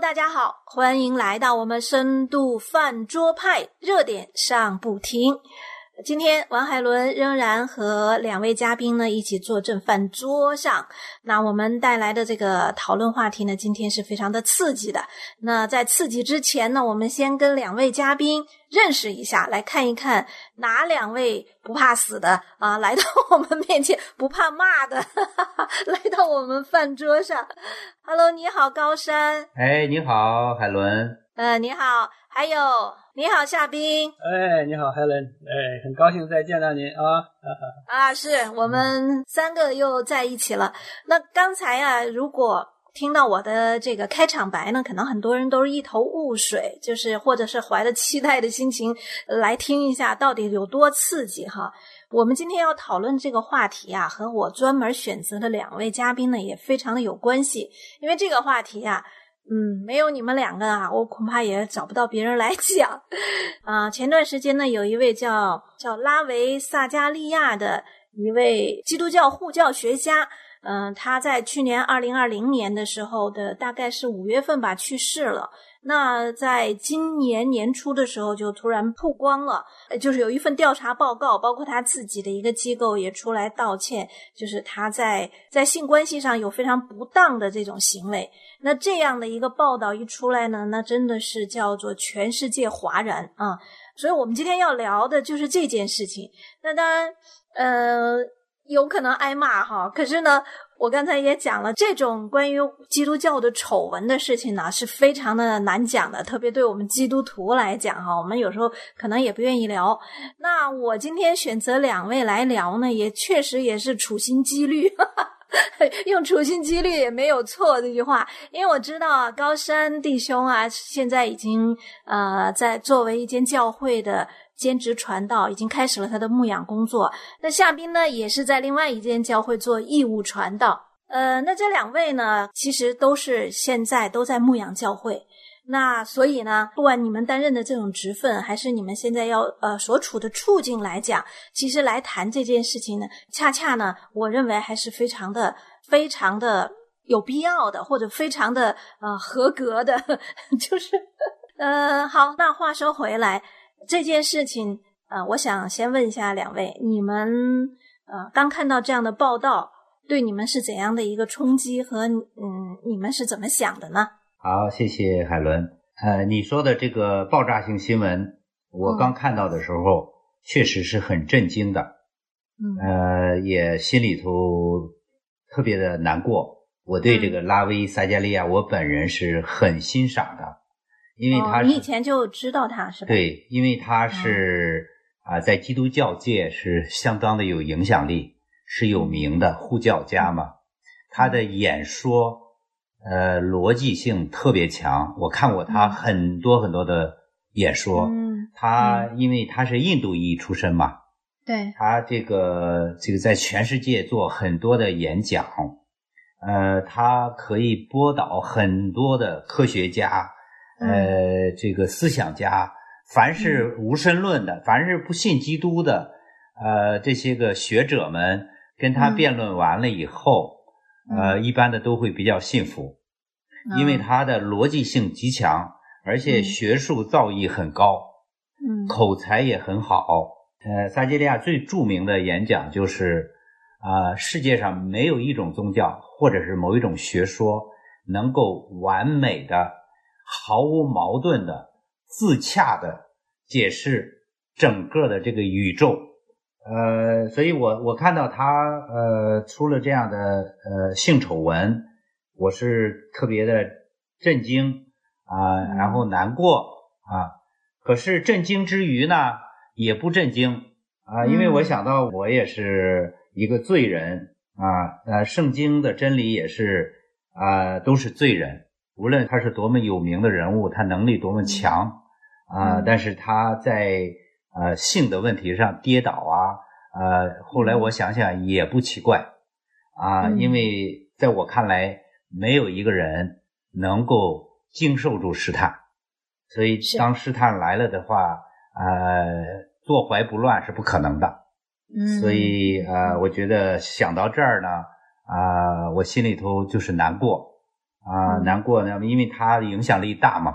大家好，欢迎来到我们深度饭桌派热点上不停。今天王海伦仍然和两位嘉宾呢一起坐正饭桌上。那我们带来的这个讨论话题呢，今天是非常的刺激的。那在刺激之前呢，我们先跟两位嘉宾认识一下，来看一看哪两位不怕死的啊，来到我们面前不怕骂的，哈哈来到我们饭桌上。Hello，你好，高山。哎，你好，海伦。呃，你好，还有。你好，夏冰。哎，你好，Helen。哎，很高兴再见到您啊！啊，是我们三个又在一起了。那刚才啊，如果听到我的这个开场白呢，可能很多人都是一头雾水，就是或者是怀着期待的心情来听一下，到底有多刺激哈。我们今天要讨论这个话题啊，和我专门选择的两位嘉宾呢，也非常的有关系，因为这个话题啊。嗯，没有你们两个啊，我恐怕也找不到别人来讲。啊，前段时间呢，有一位叫叫拉维萨加利亚的一位基督教护教学家，嗯，他在去年二零二零年的时候的大概是五月份吧去世了。那在今年年初的时候，就突然曝光了，就是有一份调查报告，包括他自己的一个机构也出来道歉，就是他在在性关系上有非常不当的这种行为。那这样的一个报道一出来呢，那真的是叫做全世界哗然啊！所以我们今天要聊的就是这件事情。那当然，呃，有可能挨骂哈，可是呢。我刚才也讲了，这种关于基督教的丑闻的事情呢，是非常的难讲的，特别对我们基督徒来讲哈，我们有时候可能也不愿意聊。那我今天选择两位来聊呢，也确实也是处心积虑，用处心积虑也没有错这句话，因为我知道高山弟兄啊，现在已经呃在作为一间教会的。兼职传道已经开始了他的牧养工作。那夏冰呢，也是在另外一间教会做义务传道。呃，那这两位呢，其实都是现在都在牧养教会。那所以呢，不管你们担任的这种职分，还是你们现在要呃所处的处境来讲，其实来谈这件事情呢，恰恰呢，我认为还是非常的、非常的有必要的，或者非常的呃合格的。就是，呃，好，那话说回来。这件事情，呃，我想先问一下两位，你们呃刚看到这样的报道，对你们是怎样的一个冲击和嗯，你们是怎么想的呢？好，谢谢海伦。呃，你说的这个爆炸性新闻，我刚看到的时候，确实是很震惊的，嗯，呃，也心里头特别的难过。我对这个拉维·萨加利亚，我本人是很欣赏的。因为他，你以前就知道他是吧？对，因为他是啊，在基督教界是相当的有影响力，是有名的护教家嘛。他的演说，呃，逻辑性特别强。我看过他很多很多的演说。嗯。他因为他是印度裔出身嘛。对。他这个这个在全世界做很多的演讲，呃，他可以拨导很多的科学家。呃，这个思想家，凡是无神论的，凡是不信基督的，呃，这些个学者们跟他辩论完了以后，呃，一般的都会比较信服，因为他的逻辑性极强，而且学术造诣很高，嗯，口才也很好。呃，撒基利亚最著名的演讲就是啊，世界上没有一种宗教或者是某一种学说能够完美的。毫无矛盾的、自洽的解释整个的这个宇宙，呃，所以我我看到他呃出了这样的呃性丑闻，我是特别的震惊啊，然后难过啊，可是震惊之余呢，也不震惊啊，因为我想到我也是一个罪人啊，呃，圣经的真理也是啊，都是罪人。无论他是多么有名的人物，他能力多么强啊，但是他在呃性的问题上跌倒啊，呃，后来我想想也不奇怪啊，因为在我看来，没有一个人能够经受住试探，所以当试探来了的话，呃，坐怀不乱是不可能的。嗯，所以呃，我觉得想到这儿呢，啊，我心里头就是难过。啊，难过呢，因为他的影响力大嘛。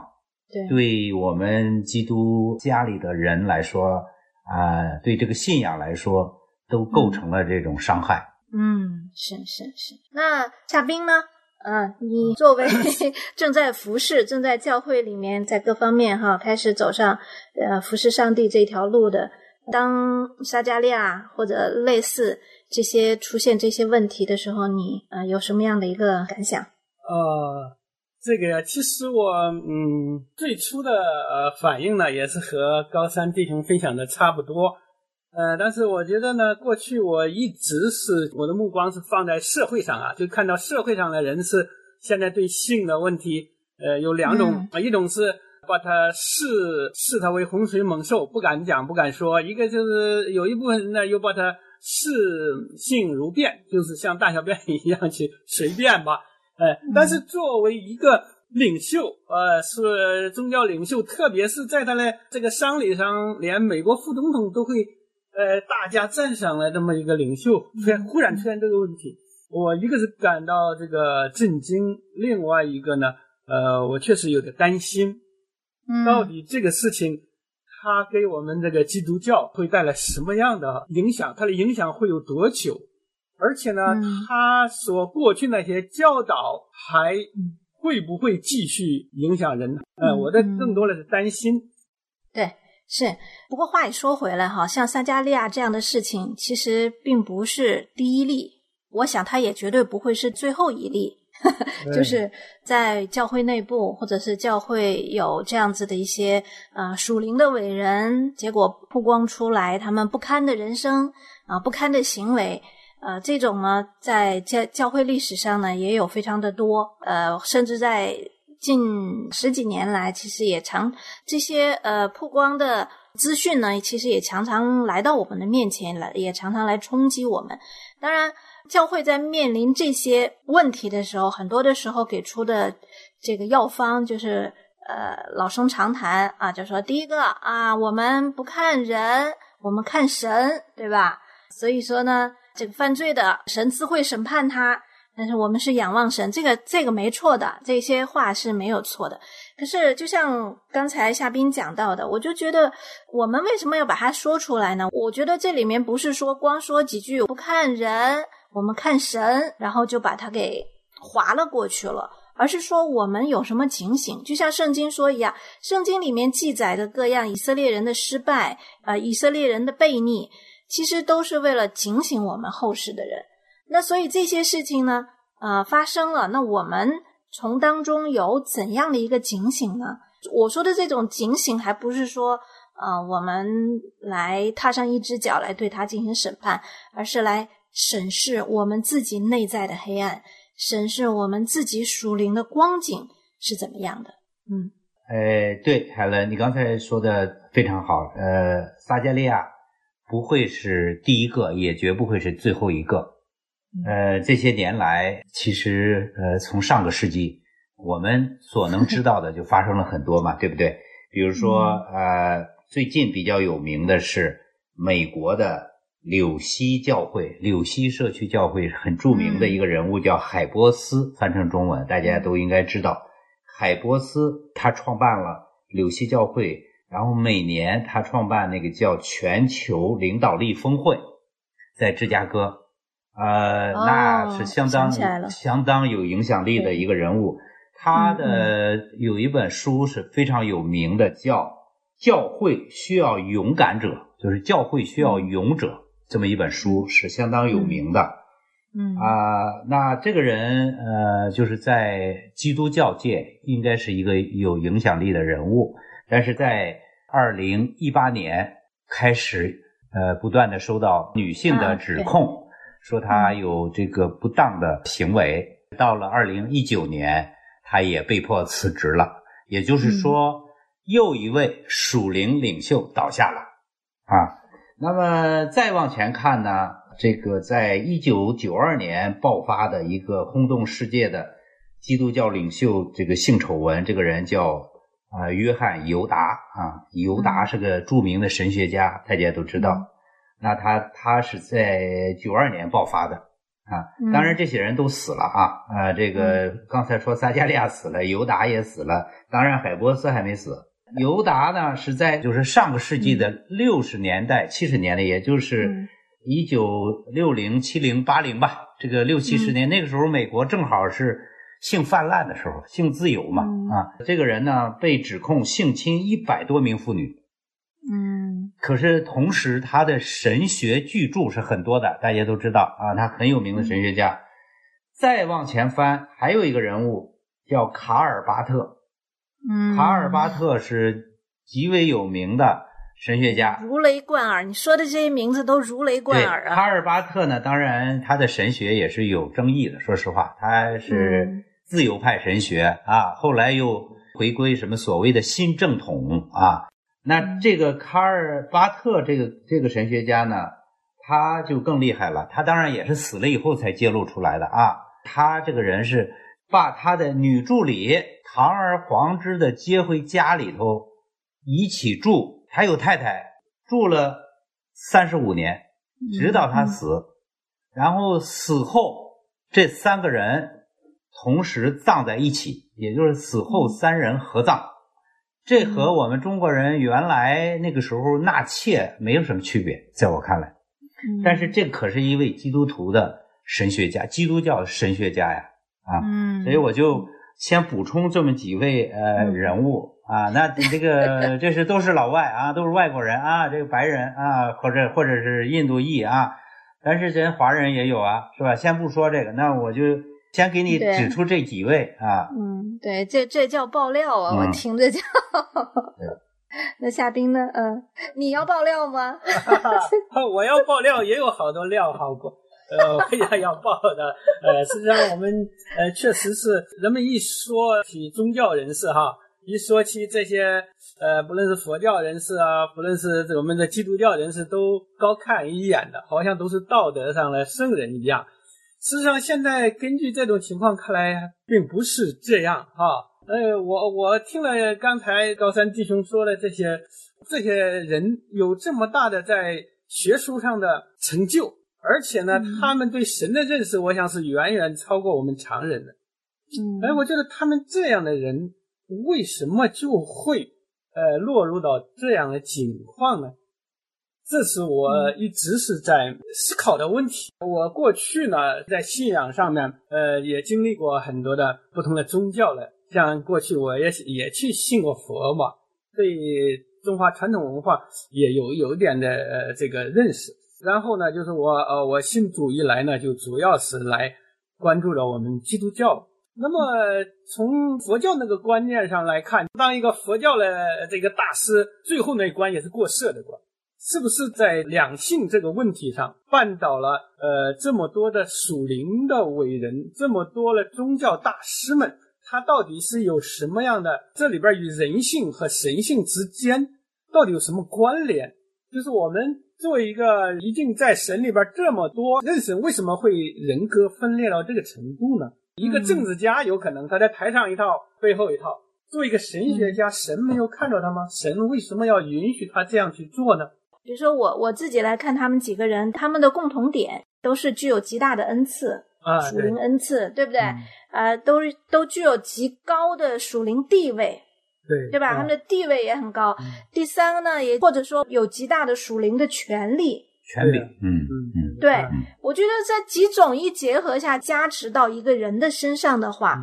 对，对我们基督家里的人来说，啊，对这个信仰来说，都构成了这种伤害。嗯，是是是。那夏冰呢？嗯，你作为 正在服侍、正在教会里面，在各方面哈，开始走上呃服侍上帝这条路的，当撒加利亚或者类似这些出现这些问题的时候，你呃有什么样的一个感想？呃，这个其实我嗯最初的呃反应呢，也是和高山弟兄分享的差不多。呃，但是我觉得呢，过去我一直是我的目光是放在社会上啊，就看到社会上的人是现在对性的问题，呃，有两种啊，一种是把它视视它为洪水猛兽，不敢讲不敢说；一个就是有一部分人呢，又把它视性如便，就是像大小便一样去随便吧。呃，但是作为一个领袖，呃，是宗教领袖，特别是在他的这个丧礼上，连美国副总统都会。呃，大家赞赏了这么一个领袖，突然忽然出现这个问题，我一个是感到这个震惊，另外一个呢，呃，我确实有点担心，到底这个事情它给我们这个基督教会带来什么样的影响？它的影响会有多久？而且呢，他所过去那些教导还会不会继续影响人？呃，我的更多的是担心。对。是，不过话也说回来，哈，像撒加利亚这样的事情，其实并不是第一例。我想，他也绝对不会是最后一例。就是在教会内部，或者是教会有这样子的一些呃属灵的伟人，结果曝光出来他们不堪的人生啊，不堪的行为，呃，这种呢，在教教会历史上呢，也有非常的多，呃，甚至在。近十几年来，其实也常这些呃曝光的资讯呢，其实也常常来到我们的面前来，也常常来冲击我们。当然，教会在面临这些问题的时候，很多的时候给出的这个药方就是呃老生常谈啊，就说第一个啊，我们不看人，我们看神，对吧？所以说呢，这个犯罪的神自会审判他。但是我们是仰望神，这个这个没错的，这些话是没有错的。可是就像刚才夏冰讲到的，我就觉得我们为什么要把它说出来呢？我觉得这里面不是说光说几句不看人，我们看神，然后就把它给划了过去了，而是说我们有什么警醒？就像圣经说一样，圣经里面记载的各样以色列人的失败，呃，以色列人的悖逆，其实都是为了警醒我们后世的人。那所以这些事情呢，呃，发生了。那我们从当中有怎样的一个警醒呢？我说的这种警醒，还不是说，呃，我们来踏上一只脚来对他进行审判，而是来审视我们自己内在的黑暗，审视我们自己属灵的光景是怎么样的。嗯，呃，对，海伦，你刚才说的非常好。呃，撒加利亚不会是第一个，也绝不会是最后一个。呃，这些年来，其实呃，从上个世纪，我们所能知道的就发生了很多嘛，对不对？比如说，呃，最近比较有名的是美国的柳溪教会，柳溪社区教会很著名的一个人物叫海波斯，翻成中文大家都应该知道。海波斯他创办了柳溪教会，然后每年他创办那个叫全球领导力峰会，在芝加哥。呃，那是相当相当有影响力的一个人物。他的有一本书是非常有名的，叫《教会需要勇敢者》，就是教会需要勇者这么一本书是相当有名的。嗯啊，那这个人呃，就是在基督教界应该是一个有影响力的人物，但是在二零一八年开始呃，不断的收到女性的指控。说她有这个不当的行为，到了二零一九年，她也被迫辞职了。也就是说，又一位属灵领袖倒下了啊。那么再往前看呢，这个在一九九二年爆发的一个轰动世界的基督教领袖这个性丑闻，这个人叫啊约翰尤达啊，尤达是个著名的神学家，大家都知道。那他他是在九二年爆发的，啊。嗯当然，这些人都死了啊啊！这个刚才说撒加利亚死了，犹达也死了，当然海波斯还没死。犹达呢是在就是上个世纪的六十年代、七十年代，也就是嗯一九六零、七零、八零吧，这个六七十嗯年，那个时候美国正好是性泛滥的时候，性自由嘛嗯啊。这个人呢被指控性侵一百多名妇女，嗯可是同时他的神学巨著是很多的，大家都知道啊，他很有名的神学家。再往前翻，还有一个人物叫卡尔巴特，嗯，卡尔巴特是极为有名的神学家。如雷贯耳，你说的这些名字都如雷贯，耳啊。卡尔巴特呢，当然他的神学也是有争议的。说实话，他是嗯自由派神学啊，后来又回归什么所谓的新正统啊。那嗯这个卡尔巴特这个这个神学家呢，他就更厉害了。他当然也是死了以后才揭露出来的啊。他这个人是把他的女助理堂而皇之的接回家里头一起住，还有太太住了三十五年，直到他死。然后死后，这三个人同时葬在一起，也就是死后三人合葬。这和我们中国人原来那个时候纳妾没有什么区别，在我看来。嗯但是这可是一位基督徒的神学家，基督教神学家呀，啊，嗯，所以我就先补充这么几位呃嗯人物啊，那这个这是都是老外啊，都是外国人啊，这个白人啊，或者或者是印度裔啊，但是人华人也有啊，是吧？先不说这个，那我就先给你指出这几位啊，嗯，对，这这叫爆料啊！我嗯听着叫对。那夏冰呢？嗯，你要爆料吗？我要爆料也有好多料好过，呃，我也要爆的。呃，实际上我们呃确实是人们一说起宗教人士哈，一说起这些呃，不论是佛教人士啊，不论是我们的基督教人士，都高看一眼的，好像都是道德上的圣人一样。事实上，现在根据这种情况看来，并不是这样哈。呃，我我听了刚才高山弟兄说的这些，这些人有这么大的在学术上的成就，而且呢，嗯他们对神的认识，我想是远远超过我们常人的。嗯，哎，我觉得他们这样的人，为什么就会呃落入到这样的境况呢？这是我一直是在思考的问题。我过去呢，在信仰上面，呃，也经历过很多的不同的宗教了。像过去我也也去信过佛嘛，对中华传统文化也有有一点的呃这个认识。然后呢，就是我呃我信主一来呢，就主要是来关注了我们基督教。那么从佛教那个观念上来看，当一个佛教的这个大师，最后那一关也是过世的关，是不是在两性这个问题上绊倒了呃这么多的属灵的伟人，这么多的宗教大师们？他到底是有什么样的？这里边与人性和神性之间到底有什么关联？就是我们作为一个一定在神里边这么多认识，为什么会人格分裂到这个程度呢？一个政治家有可能他在台上一套，背后一套；作为一个神学家，神没有看到他吗？神为什么要允许他这样去做呢？比如说我我自己来看他们几个人，他们的共同点都是具有极大的恩赐，啊，属灵恩赐，对不对？嗯呃，都是都具有极高的属灵地位，对对吧？啊他们的地位也很高。嗯第三个呢，也或者说有极大的属灵的权利。权柄，嗯嗯嗯，对嗯我觉得在几种一结合下，加持到一个人的身上的话，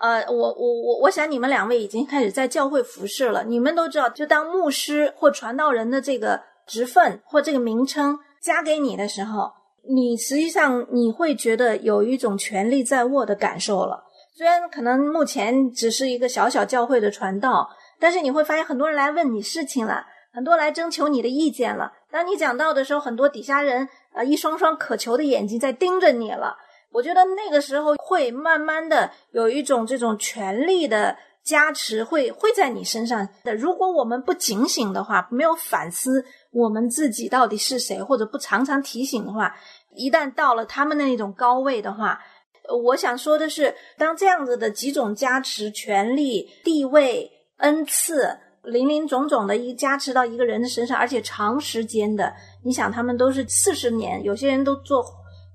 嗯呃，我我我我想你们两位已经开始在教会服侍了，你们都知道，就当牧师或传道人的这个职份或这个名称加给你的时候，你实际上你会觉得有一种权力在握的感受了。虽然可能目前只是一个小小教会的传道，但是你会发现很多人来问你事情了，很多来征求你的意见了。当你讲到的时候，很多底下人呃一双双渴求的眼睛在盯着你了。我觉得那个时候会慢慢的有一种这种权力的加持会会在你身上的。如果我们不警醒的话，没有反思我们自己到底是谁，或者不常常提醒的话，一旦到了他们的那种高位的话，我想说的是，当这样子的几种加持、权力、地位、恩赐。林林总总的一加持到一个人的身上，而且长时间的，你想他们都是四十年，有些人都做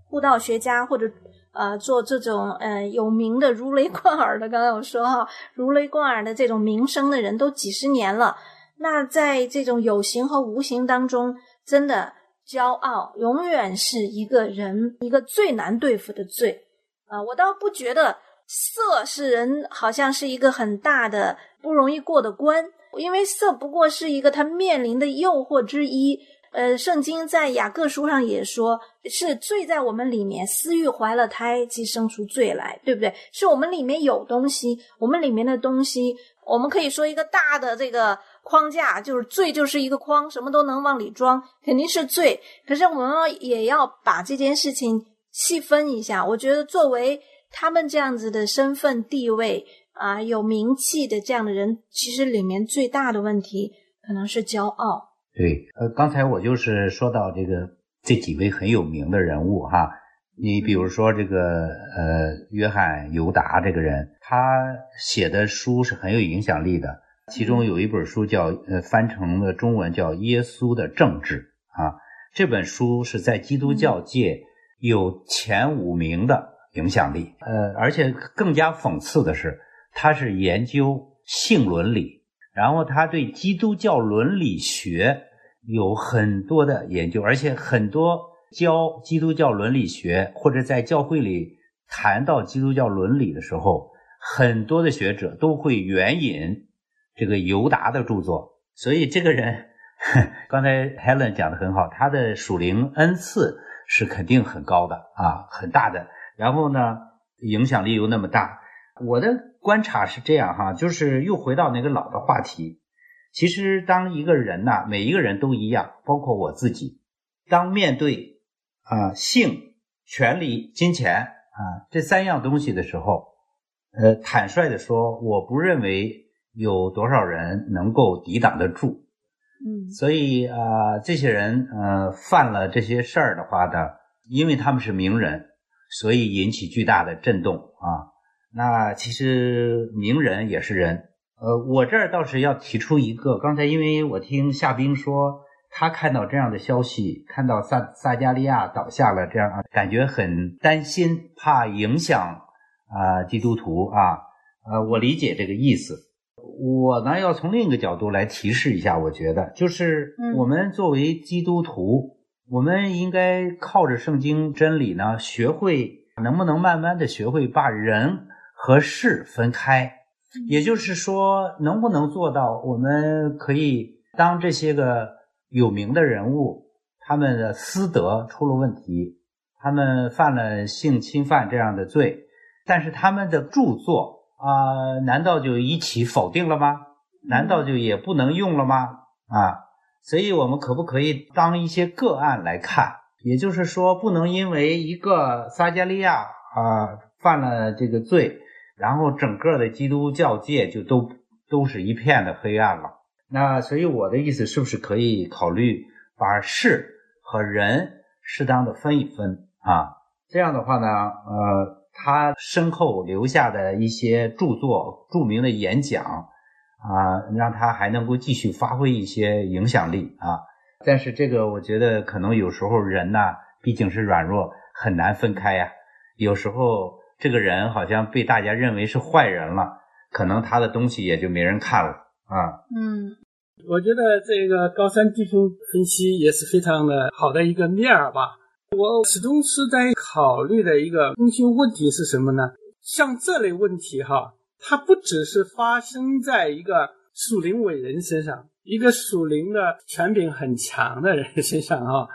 护道学家或者呃做这种呃有名的如雷贯耳的，刚才我说哈，如雷贯耳的这种名声的人都几十年了。那在这种有形和无形当中，真的骄傲永远是一个人一个最难对付的罪啊！我倒不觉得色是人好像是一个很大的不容易过的关，因为色不过是一个他面临的诱惑之一。呃，圣经在雅各书上也说，是罪在我们里面，私欲怀了胎，即生出罪来，对不对？是我们里面有东西，我们里面的东西，我们可以说一个大的这个框架，就是罪就是一个框，什么都能往里装，肯定是罪。可是我们也要把这件事情细分一下。我觉得作为他们这样子的身份地位啊，有名气的这样的人，其实里面最大的问题可能是骄傲。对，呃，刚才我就是说到这个这几位很有名的人物哈，你比如说这个呃，约翰尤达这个人，他写的书是很有影响力的，其中有一本书叫呃，翻成了中文叫《耶稣的政治》啊，这本书是在基督教界有前五名的影响力，呃，而且更加讽刺的是，他是研究性伦理。然后他对基督教伦理学有很多的研究，而且很多教基督教伦理学或者在教会里谈到基督教伦理的时候，很多的学者都会援引这个尤达的著作。所以这个人，刚才 Helen 讲的很好，他的属灵恩赐是肯定很高的啊，很大的。然后呢，影响力又那么大，我的。观察是这样哈，就是又回到那个老的话题。其实，当一个人呐，每一个人都一样，包括我自己，当面对啊性、权利、金钱啊这三样东西的时候，呃，坦率的说，我不认为有多少人能够抵挡得住。嗯，所以啊，这些人呃犯了这些事儿的话呢，因为他们是名人，所以引起巨大的震动啊。那其实名人也是人，呃，我这儿倒是要提出一个，刚才因为我听夏冰说，他看到这样的消息，看到萨萨加利亚倒下了，这样啊，感觉很担心，怕影响啊基督徒啊，呃，我理解这个意思。我呢要从另一个角度来提示一下，我觉得就是我们作为基督徒，我们应该靠着圣经真理呢，学会能不能慢慢的学会把人。和事分开，也就是说，能不能做到？我们可以当这些个有名的人物，他们的私德出了问题，他们犯了性侵犯这样的罪，但是他们的著作啊，难道就一起否定了吗？难道就也不能用了吗？啊，所以我们可不可以当一些个案来看？也就是说，不能因为一个撒加利亚啊犯了这个罪。然后整个的基督教界就都都是一片的黑暗了。那所以我的意思是不是可以考虑把事和人适当的分一分啊？这样的话呢，呃，他身后留下的一些著作、著名的演讲啊，让他还能够继续发挥一些影响力啊。但是这个我觉得可能有时候人呢毕竟是软弱，很难分开呀。有时候。这个人好像被大家认为是坏人了，可能他的东西也就没人看了啊。嗯，我觉得这个高山弟兄分析也是非常的好的一个面儿吧。我始终是在考虑的一个中心问题是什么呢？像这类问题哈，它不只是发生在一个属灵伟人身上，一个属灵的权柄很强的人身上啊，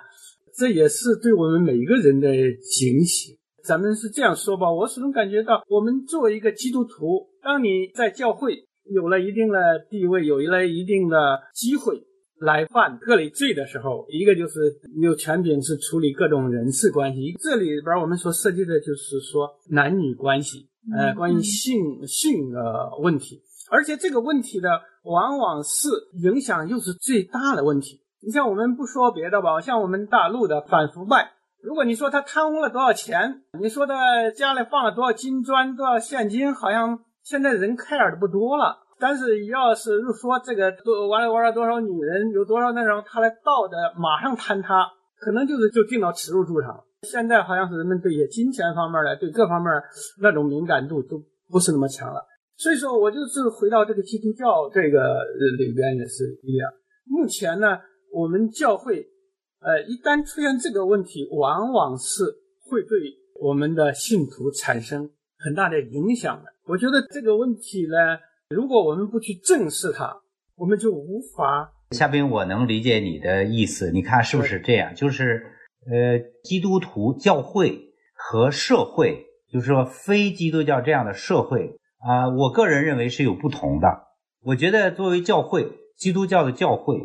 这也是对我们每一个人的警醒。咱们是这样说吧，我始终感觉到，我们作为一个基督徒，当你在教会有了一定的地位，有了一定的机会来犯各类罪的时候，一个就是有权柄是处理各种人事关系，这里边我们所涉及的就是说男女关系，呃，关于性性的问题，而且这个问题呢，往往是影响又是最大的问题。你像我们不说别的吧，像我们大陆的反腐败。如果你说他贪污了多少钱，你说他家里放了多少金砖、多少现金，好像现在人 care 的不多了。但是要是说这个多玩了玩了多少女人，有多少那种他来盗的，马上坍塌，可能就是就定到耻辱柱上了。现在好像是人们对些金钱方面的、对各方面那种敏感度都不是那么强了。所以说我就是回到这个基督教这个里边也是一样。目前呢，我们教会，呃，一旦出现这个问题，往往是会对我们的信徒产生很大的影响的。我觉得这个问题呢，如果我们不去正视它，我们就无法。夏冰，我能理解你的意思，你看是不是这样？就是呃，基督徒教会和社会，就是说非基督教这样的社会啊，我个人认为是有不同的。我觉得作为教会。基督教的教会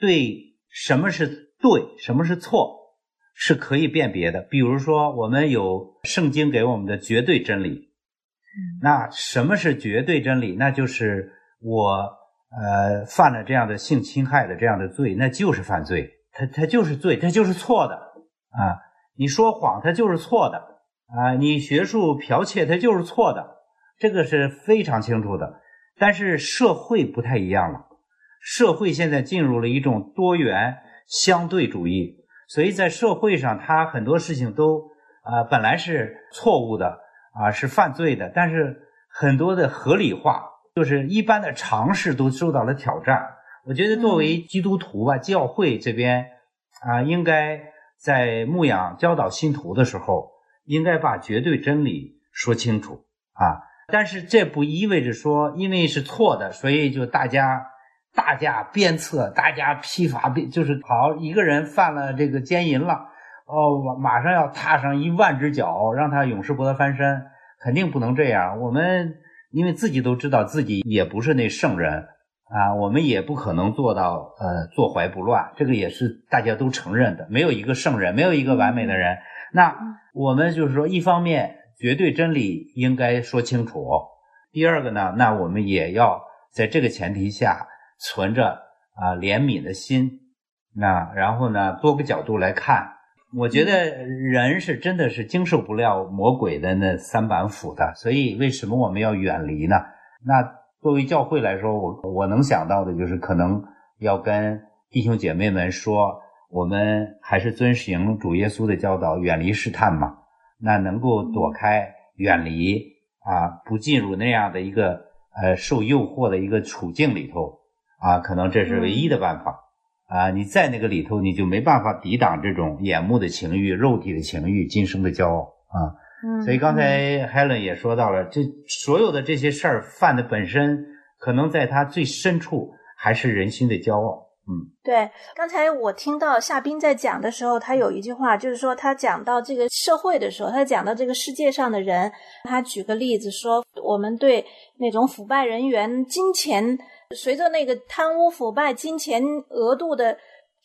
对什么是对，什么是错是可以辨别的。比如说，我们有圣经给我们的绝对真理。那什么是绝对真理？那就是我呃犯了这样的性侵害的这样的罪，那就是犯罪，他他就是罪，他就是错的啊！你说谎，他就是错的啊！你学术剽窃，他就是错的，这个是非常清楚的。但是社会不太一样了。社会现在进入了一种多元相对主义，所以在社会上，他很多事情都啊本来是错误的啊是犯罪的，但是很多的合理化，就是一般的常识都受到了挑战。我觉得作为基督徒吧，教会这边啊，应该在牧养教导信徒的时候，应该把绝对真理说清楚啊。但是这不意味着说，因为是错的，所以就大家。大家鞭策，大家批发，就是好一个人犯了这个奸淫了，哦，马上要踏上一万只脚，让他永世不得翻身，肯定不能这样。我们因为自己都知道自己也不是那圣人啊，我们也不可能做到呃坐怀不乱，这个也是大家都承认的。没有一个圣人，没有一个完美的人。那我们就是说，一方面绝对真理应该说清楚，第二个呢，那我们也要在这个前提下。存着啊怜悯的心，那然后呢，多个角度来看，我觉得人是真的是经受不了魔鬼的那三板斧的，所以为什么我们要远离呢？那作为教会来说，我我能想到的就是可能要跟弟兄姐妹们说，我们还是遵行主耶稣的教导，远离试探嘛。那能够躲开、远离啊，不进入那样的一个呃受诱惑的一个处境里头。啊，可能这是唯一的办法啊！你在那个里头，你就没办法抵挡这种眼目的情欲、肉体的情欲、今生的骄傲啊。嗯，所以刚才 Helen 也说到了，这所有的这些事儿犯的本身，可能在他最深处还是人心的骄傲。嗯，对。刚才我听到夏冰在讲的时候，他有一句话，就是说他讲到这个社会的时候，他讲到这个世界上的人，他举个例子说，我们对那种腐败人员、金钱。随着那个贪污腐败、金钱额度的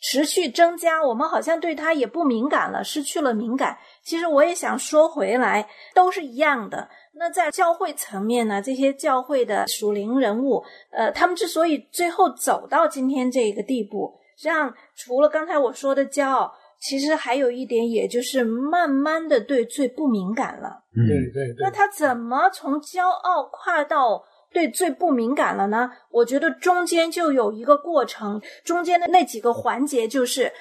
持续增加，我们好像对他也不敏感了，失去了敏感。其实我也想说回来，都是一样的。那在教会层面呢，这些教会的属灵人物，呃，他们之所以最后走到今天这个地步，实际上除了刚才我说的骄傲，其实还有一点，也就是慢慢的对罪不敏感了。嗯，对对。那他怎么从骄傲跨到？对最不敏感了呢？我觉得中间就有一个过程，中间的那几个环节就是，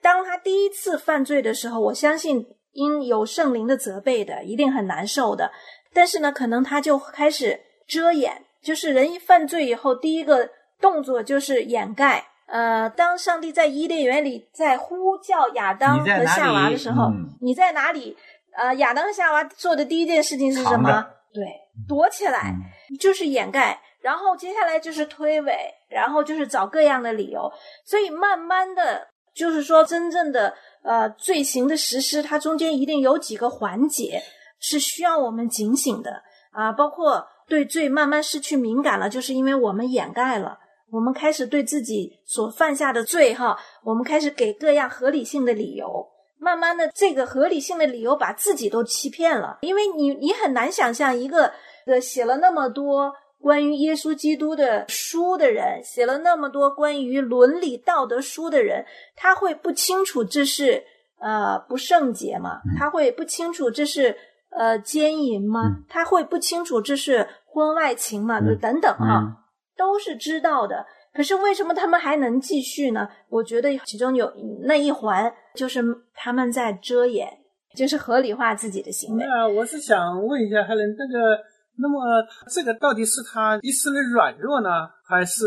当他第一次犯罪的时候，我相信因有圣灵的责备的，一定很难受的。但是呢，可能他就开始遮掩，就是人一犯罪以后，第一个动作就是掩盖。呃，当上帝在伊甸园里在呼叫亚当和夏娃的时候，你在哪里？呃，亚当和夏娃做的第一件事情是什么？对，躲起来。就是掩盖，然后接下来就是推诿，然后就是找各样的理由，所以慢慢的，就是说真正的呃罪行的实施，它中间一定有几个环节是需要我们警醒的。啊，包括对罪慢慢失去敏感了，就是因为我们掩盖了，我们开始对自己所犯下的罪哈，我们开始给各样合理性的理由，慢慢的这个合理性的理由把自己都欺骗了，因为你你很难想象一个。的写了那么多关于耶稣基督的书的人，写了那么多关于伦理道德书的人，他会不清楚这是呃不圣洁吗？他会不清楚这是呃奸淫吗？他会不清楚这是婚外情吗？等等啊，都是知道的。可是为什么他们还能继续呢？我觉得其中有那一环就是他们在遮掩，就是合理化自己的行为。那我是想问一下 Helen，这个，那么这个到底是他一时的软弱呢，还是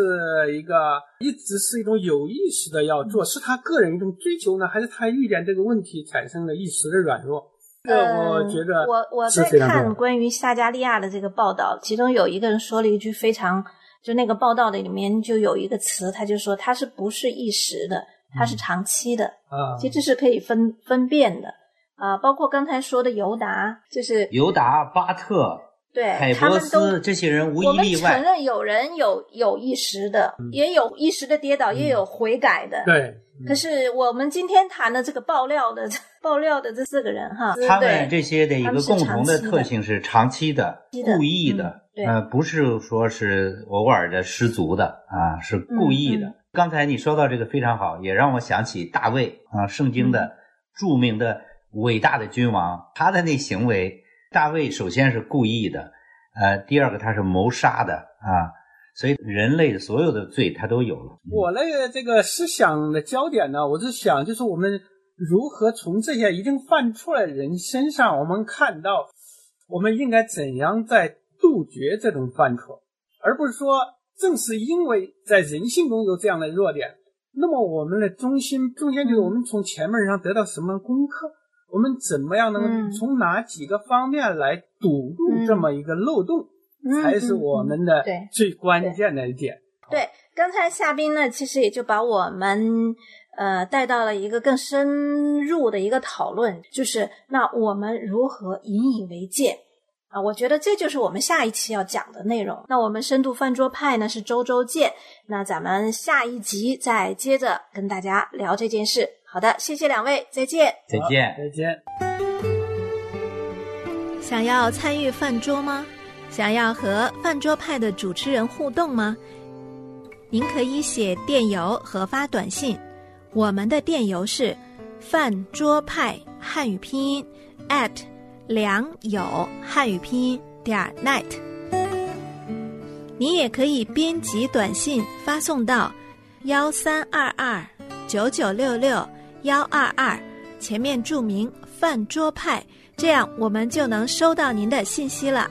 一个一直是一种有意识的要做，是他个人一种追求呢，还是他遇见这个问题产生了一时的软弱？这我觉得我我在看关于撒加利亚的这个报道，其中有一个人说了一句非常。就那个报道的里面就有一个词，他就说他是不是一时的，他是长期的啊，其实这是可以分分辨的啊。包括刚才说的尤达，就是尤达、巴特、对海波斯这些人无一例外。我们承认有人有有一时的，也有一时的跌倒，也有悔改的。对。可是我们今天谈的这个爆料的爆料的这四个人哈，他们这些的一个共同的特性是长期的、故意的。呃，不是说是偶尔的失足的啊，是故意的。刚才你说到这个非常好，也让我想起大卫啊，圣经的著名的伟大的君王，他的那行为，大卫首先是故意的，呃，第二个他是谋杀的啊，所以人类所有的罪他都有了。我那个这个思想的焦点呢，我是想就是我们如何从这些已经犯错的人身上，我们看到我们应该怎样在。杜绝这种犯错，而不是说正是因为在人性中有这样的弱点，那么我们的中心中间就是我们从前面上得到什么功课，我们怎么样能从哪几个方面来堵住这么一个漏洞，才是我们的最关键的一点。对，刚才夏冰呢，其实也就把我们呃带到了一个更深入的一个讨论，就是那我们如何引以为戒。啊，我觉得这就是我们下一期要讲的内容。那我们深度饭桌派呢是周周见，那咱们下一集再接着跟大家聊这件事。好的，谢谢两位，再见，再见，再见。想要参与饭桌吗？想要和饭桌派的主持人互动吗？您可以写电邮和发短信，我们的电邮是饭桌派汉语拼音 at。良友汉语拼音点 net，你也可以编辑短信发送到幺三二二九九六六幺二二，前面注明饭桌派，这样我们就能收到您的信息了。